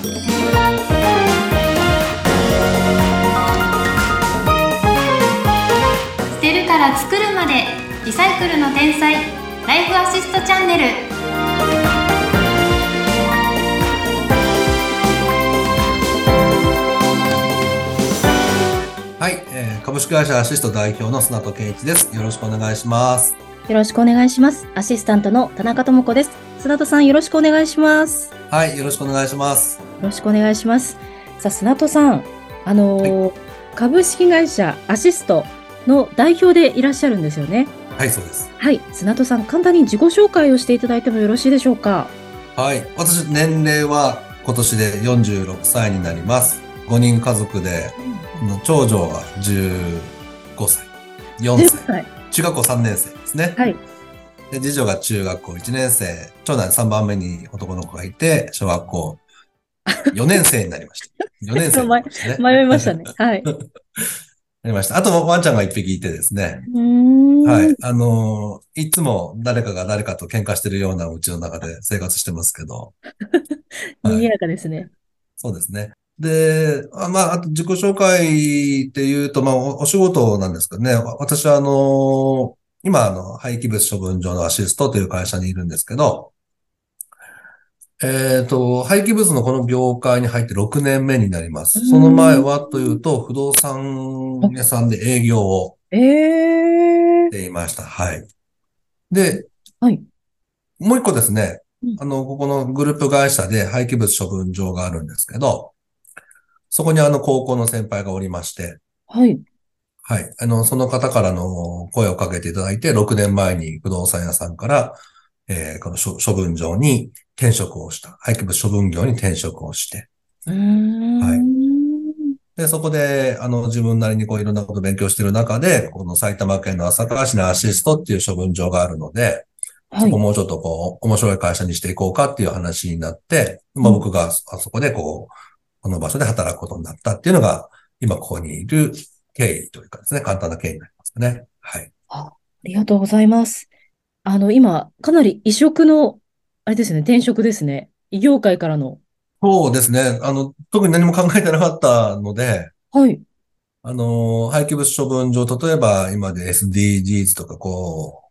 捨てるから作るまでリサイクルの天才ライフアシストチャンネルはい、えー株式会社アシスト代表の砂戸健一です。よろしくお願いします。よろしくお願いします。アシスタントの田中智子です。砂戸さんよろしくお願いします。よはい、よろしくお願いします。ろしくお願いします。さあ、砂戸さん、あのー株式会社アシストの代表でいらっしゃるんですよね。はい、そうです。はい、砂戸さん、簡単に自己紹介をしていただいてもよろしいでしょうか？はい、私、年齢は今年で46歳になります。5人家族で、長女は15歳、4 10歳、歳。中学校3年生ですね。はい。で、次女が中学校1年生、長男3番目に男の子がいて、小学校4年生になりました。4年生ね。迷いましたね。はい。うなりました。あと、ワンちゃんが1匹いてですね。はい。あのーいつも誰かが誰かと喧嘩してるようなうちの中で生活してますけど。は い賑やかですね。そうですね。で、あまあ、あと自己紹介っていうと、まあ、おお仕事なんですけどね。わ私は、あのー今、あの、廃棄物処分場のアシストという会社にいるんですけど、えっと、廃棄物のこの業界に入って6年目になります。その前はというと、不動産屋さんで営業をええしていました。はい。で、はい。もう一個ですねうん、あの、ここのグループ会社で廃棄物処分場があるんですけど、そこにあの高校の先輩がおりまして、はい。はい。あの、その方からの声をかけていただいて、6年前に不動産屋さんから、えーこの処処分場に転職をした。廃棄物処分業に転職をして。はいで、そこで、あの、自分なりにこういろんなことを勉強している中で、この埼玉県の浅川市にアシストっていう処分場があるので、はいそこ。もうちょっとこう、面白い会社にしていこうかっていう話になって、まあうん僕があそこでこう、この場所で働くことになったっていうのが、今ここにいる経緯というかですね、簡単な経緯になりますね。はい。ありがとうございます。あの、今、かなり異色の、あれですね、転職ですね。異業界からの。そうですね。あの、特に何も考えてなかったので、はい。あの、廃棄物処分場、例えば今で SDGs とかこ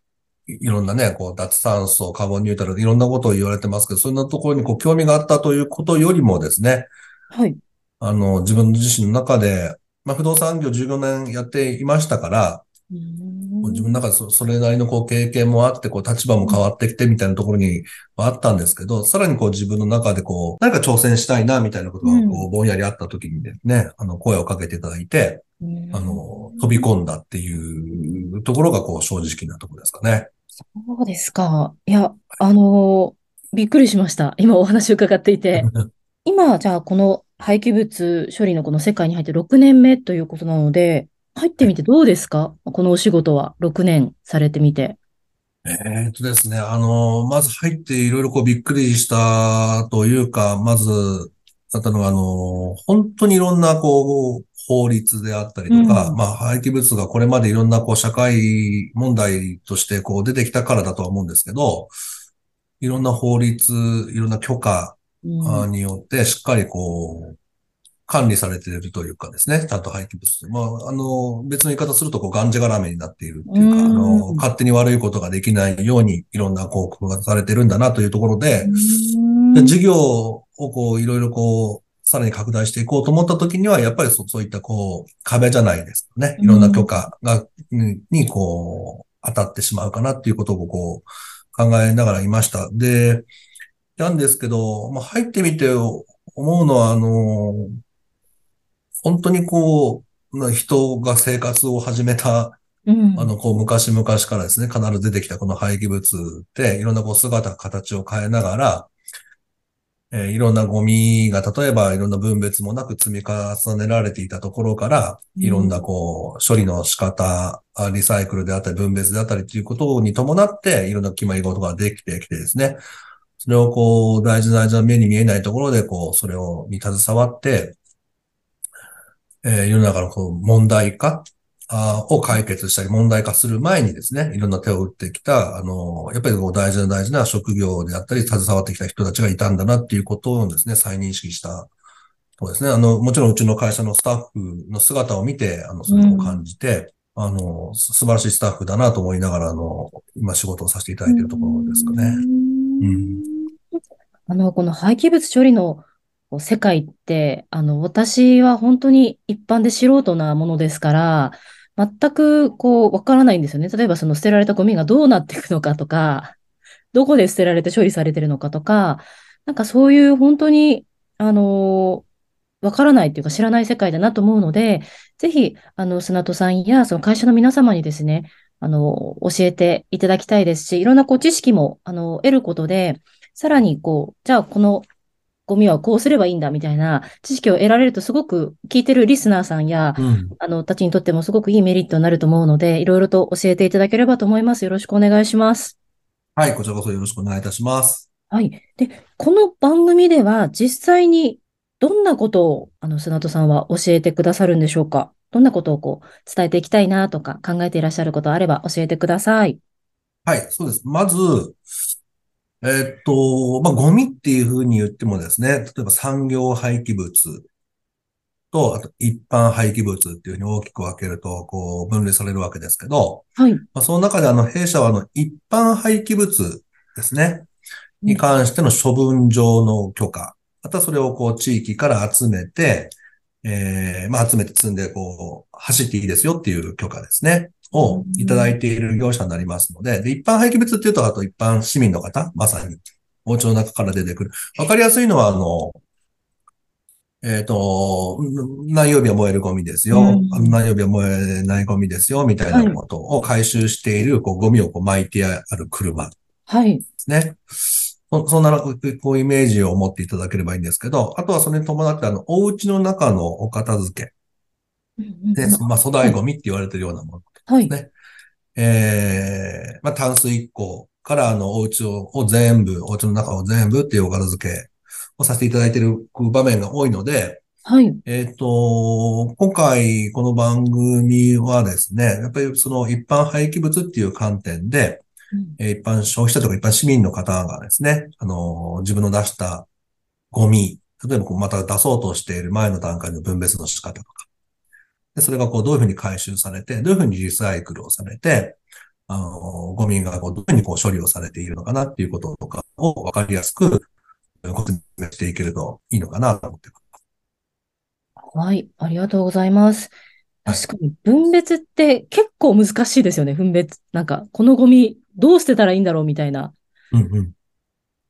う、いいろんなね、こう、脱炭素、カーボンニュートラル、いろんなことを言われてますけど、そんなところにこう、興味があったということよりもですね、はい。あの、自分自身の中で、まあ、不動産業15年やっていましたから、自分の中でそそれなりのこう経験もあって、こう立場も変わってきてみたいなところにはあったんですけど、さらにこう自分の中でこう、何か挑戦したいなみたいなことがこううぼんやりあった時にですね、あの声をかけていただいて、うんあの、飛び込んだっていうところがこう正直なところですかね。そうですか。いや、あのーびっくりしました。今お話を伺っていて。今、じゃあ、この廃棄物処理のこの世界に入って6年目ということなので、入ってみてどうですか？このお仕事は。6年されてみて。えーっとですね、あの、まず入っていろいろこうびっくりしたというか、まず、だったのが、あの、本当にいろんなこう、法律であったりとか、うん。まあ廃棄物がこれまでいろんなこう社会問題としてこう出てきたからだとは思うんですけど、いろんな法律、いろんな許可によってしっかりこう、管理されているというかですね、ちゃんと廃棄物。まあ、あの、別の言い方すると、こう、がんじがらめになっているっていうか、うんあの、勝手に悪いことができないように、いろんな広告がされてるんだなというところで、で事業をこう、いろいろこう、さらに拡大していこうと思った時には、やっぱりそそういったこう、壁じゃないですかね。いろんな許可が、ににこう、当たってしまうかなっていうことをこう、考えながらいました。で、なんですけど、まあ、入ってみて思うのは、あの、本当にこう、な人が生活を始めた、うん。あの、こう、昔々からですね、必ず出てきたこの廃棄物って、いろんなこう、姿、形を変えながら、えーいろんなゴミが、例えばいろんな分別もなく積み重ねられていたところから、うん。いろんなこう、処理の仕方、あリサイクルであったり、分別であったりということに伴って、いろんな決まり事ができてきてですね、それをこう、大事な大事な目に見えないところで、こう、それを、に携わって、えー世の中のこう、問題化、を解決したり問題化する前にですね、いろんな手を打ってきた、あの、やっぱりこう大事な大事な職業であったり、携わってきた人たちがいたんだなっていうことをですね、再認識したそうですね。あの、もちろんうちの会社のスタッフの姿を見て、あの、それを感じて、うん、あの、素晴らしいスタッフだなと思いながら、あの、今仕事をさせていただいているところですかね。うん、あの、この廃棄物処理の世界って、あの、私は本当に一般で素人なものですから、全くこう、わからないんですよね。例えばその捨てられたゴミがどうなっていくのかとか、どこで捨てられて処理されてるのかとか、なんかそういう本当に、あの、わからないっていうか知らない世界だなと思うので、ぜひ、あの、砂戸さんやその会社の皆様にですね、あの、教えていただきたいですし、いろんなこう知識も、あの、得ることで、さらにこう、じゃあこのゴミはこうすればいいんだみたいな知識を得られるとすごく聞いてるリスナーさんや、うん、あの、たちにとってもすごくいいメリットになると思うので、いろいろと教えていただければと思います。よろしくお願いします。はい、こちらこそよろしくお願いいたします。はい。で、この番組では実際にどんなことを、あの、砂戸さんは教えてくださるんでしょうか？どんなことをこう、伝えていきたいなとか考えていらっしゃることあれば教えてください。はい、そうです。まず、えー、っと、まあ、ゴミっていうふうに言ってもですね、例えば産業廃棄物と、あと一般廃棄物っていうふうに大きく分けると、こう、分類されるわけですけど、はい。まあ、その中であの、弊社はあの、一般廃棄物ですね、に関しての処分上の許可、またそれをこう、地域から集めて、えー、まあ、集めて積んで、こう、走っていいですよっていう許可ですね。をいただいている業者になりますので、で、一般廃棄物っていうと、あと一般市民の方、まさに、お家の中から出てくる。わかりやすいのは、あの、えっ、ー、と、何曜日は燃えるゴミですよ。うん、何曜日は燃えないゴミですよ。みたいなことを回収している、こう、ゴミをこう巻いてある車。はい。ですね。そそんな、こうイメージを持っていただければいいんですけど、あとはそれに伴って、あの、お家の中のお片付け。で、まあ、粗大ゴミって言われてるようなもの。ですね。はい、えー、まあ、炭水1個からあの、お家をを全部、お家の中を全部っていうお片付けをさせていただいている場面が多いので、はい。えっ、ー、と、今回この番組はですね、やっぱりその一般廃棄物っていう観点で、うん、一般消費者とか一般市民の方がですね、あの、自分の出したゴミ、例えばまた出そうとしている前の段階の分別の仕方とか、で、それがこう、どういうふうに回収されて、どういうふうにリサイクルをされて、あの、ゴミがこうどういうふうにこう処理をされているのかなっていうこととかを分かりやすくご説明していけるといいのかなと思ってます。はい、ありがとうございます。確かに分別って結構難しいですよね、分別。なんか、このゴミどう捨てたらいいんだろうみたいな。うんうん。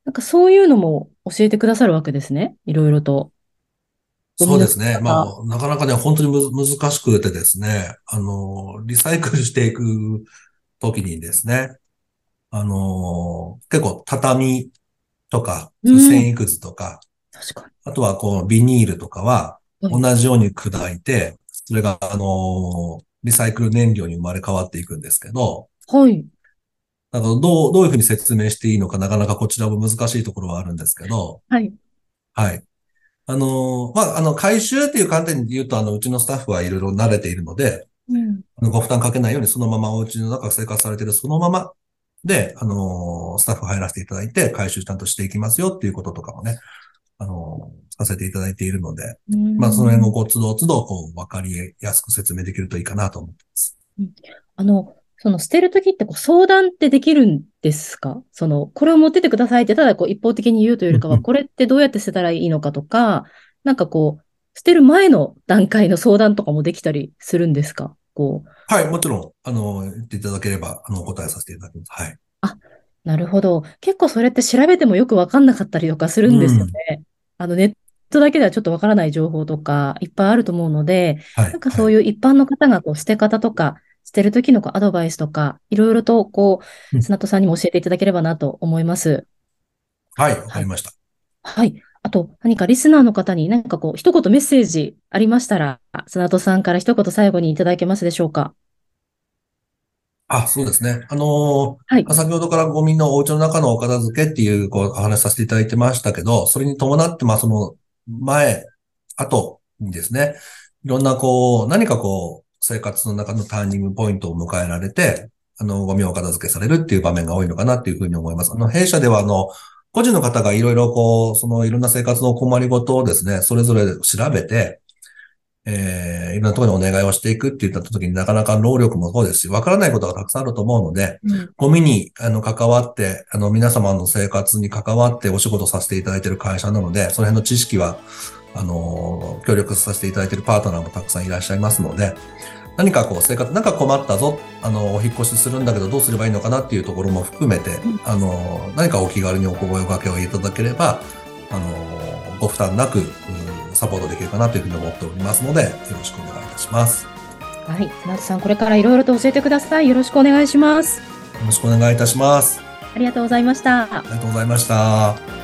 なんかそういうのも教えてくださるわけですね。いろいろと。そうですね。まあ、なかなかね、本当にむ難しくてですね、あの、リサイクルしていくときにですね、あの、結構畳とか、繊維くずとか、確かに。あとはこう、ビニールとかは、同じように砕いて、それが、あの、リサイクル燃料に生まれ変わっていくんですけど、はい。なんかどう、どういうふうに説明していいのか、なかなかこちらも難しいところはあるんですけど、はい。はい。あの、まあ、あの、回収っていう観点で言うと、あの、うちのスタッフはいろいろ慣れているので、うん、ご負担かけないようにそのままお家の中生活されているそのままで、あの、スタッフ入らせていただいて、回収ちゃんとしていきますよっていうこととかもね、あの、させていただいているので、うん、まあ、その辺をこう、都度都度、こう、わかりやすく説明できるといいかなと思ってます。うん、あの、その捨てるときってこう相談ってできるんですか？その、これを持っててくださいって、ただこう一方的に言うというよりかは、これってどうやって捨てたらいいのかとか、なんかこう、捨てる前の段階の相談とかもできたりするんですか？こう。はい、もちろん、あの、言っていただければ、あの、お答えさせていただきます。はい。あ、なるほど。結構それって調べてもよくわかんなかったりとかするんですよね。うん、あの、ネットだけではちょっとわからない情報とかいっぱいあると思うので、はい、なんかそういう一般の方がこう捨て方とか、捨てるときのアドバイスとか、いろいろとこう、砂戸さんにも教えていただければなと思います。はい、わかりました。はい。あと、何かリスナーの方に何かこう、一言メッセージありましたら、砂戸さんから一言最後にいただけますでしょうか？あ、そうですね。あのー、はい。先ほどからゴミのお家の中のお片付けっていう、こう、お話しさせていただいてましたけど、それに伴って、まあ、その、前、後にですね、いろんなこう、何かこう、生活の中のターニングポイントを迎えられて、あの、ゴミを片付けされるっていう場面が多いのかなっていうふうに思います。あの、弊社ではあの、個人の方がいろいろこう、そのいろんな生活の困りごとをですね、それぞれ調べて、えー、いろんなところにお願いをしていくって言った時になかなか労力もそうですし、わからないことがたくさんあると思うので、うん。ゴミに、あの、関わって、あの、皆様の生活に関わってお仕事させていただいている会社なので、その辺の知識は、あの、協力させていただいているパートナーもたくさんいらっしゃいますので、何かこう、生活、なんか困ったぞ、あの、お引っ越しするんだけどどうすればいいのかなっていうところも含めて、あの、何かお気軽にお声掛けをいただければ、あの、ご負担なく、うんサポートできるかなというふうに思っておりますので、よろしくお願いいたします。よはい。船津さん、これからいろいろと教えてください。よろしくお願いします。ろしくお願いいたします。ありがとうございました。ありがとうございました。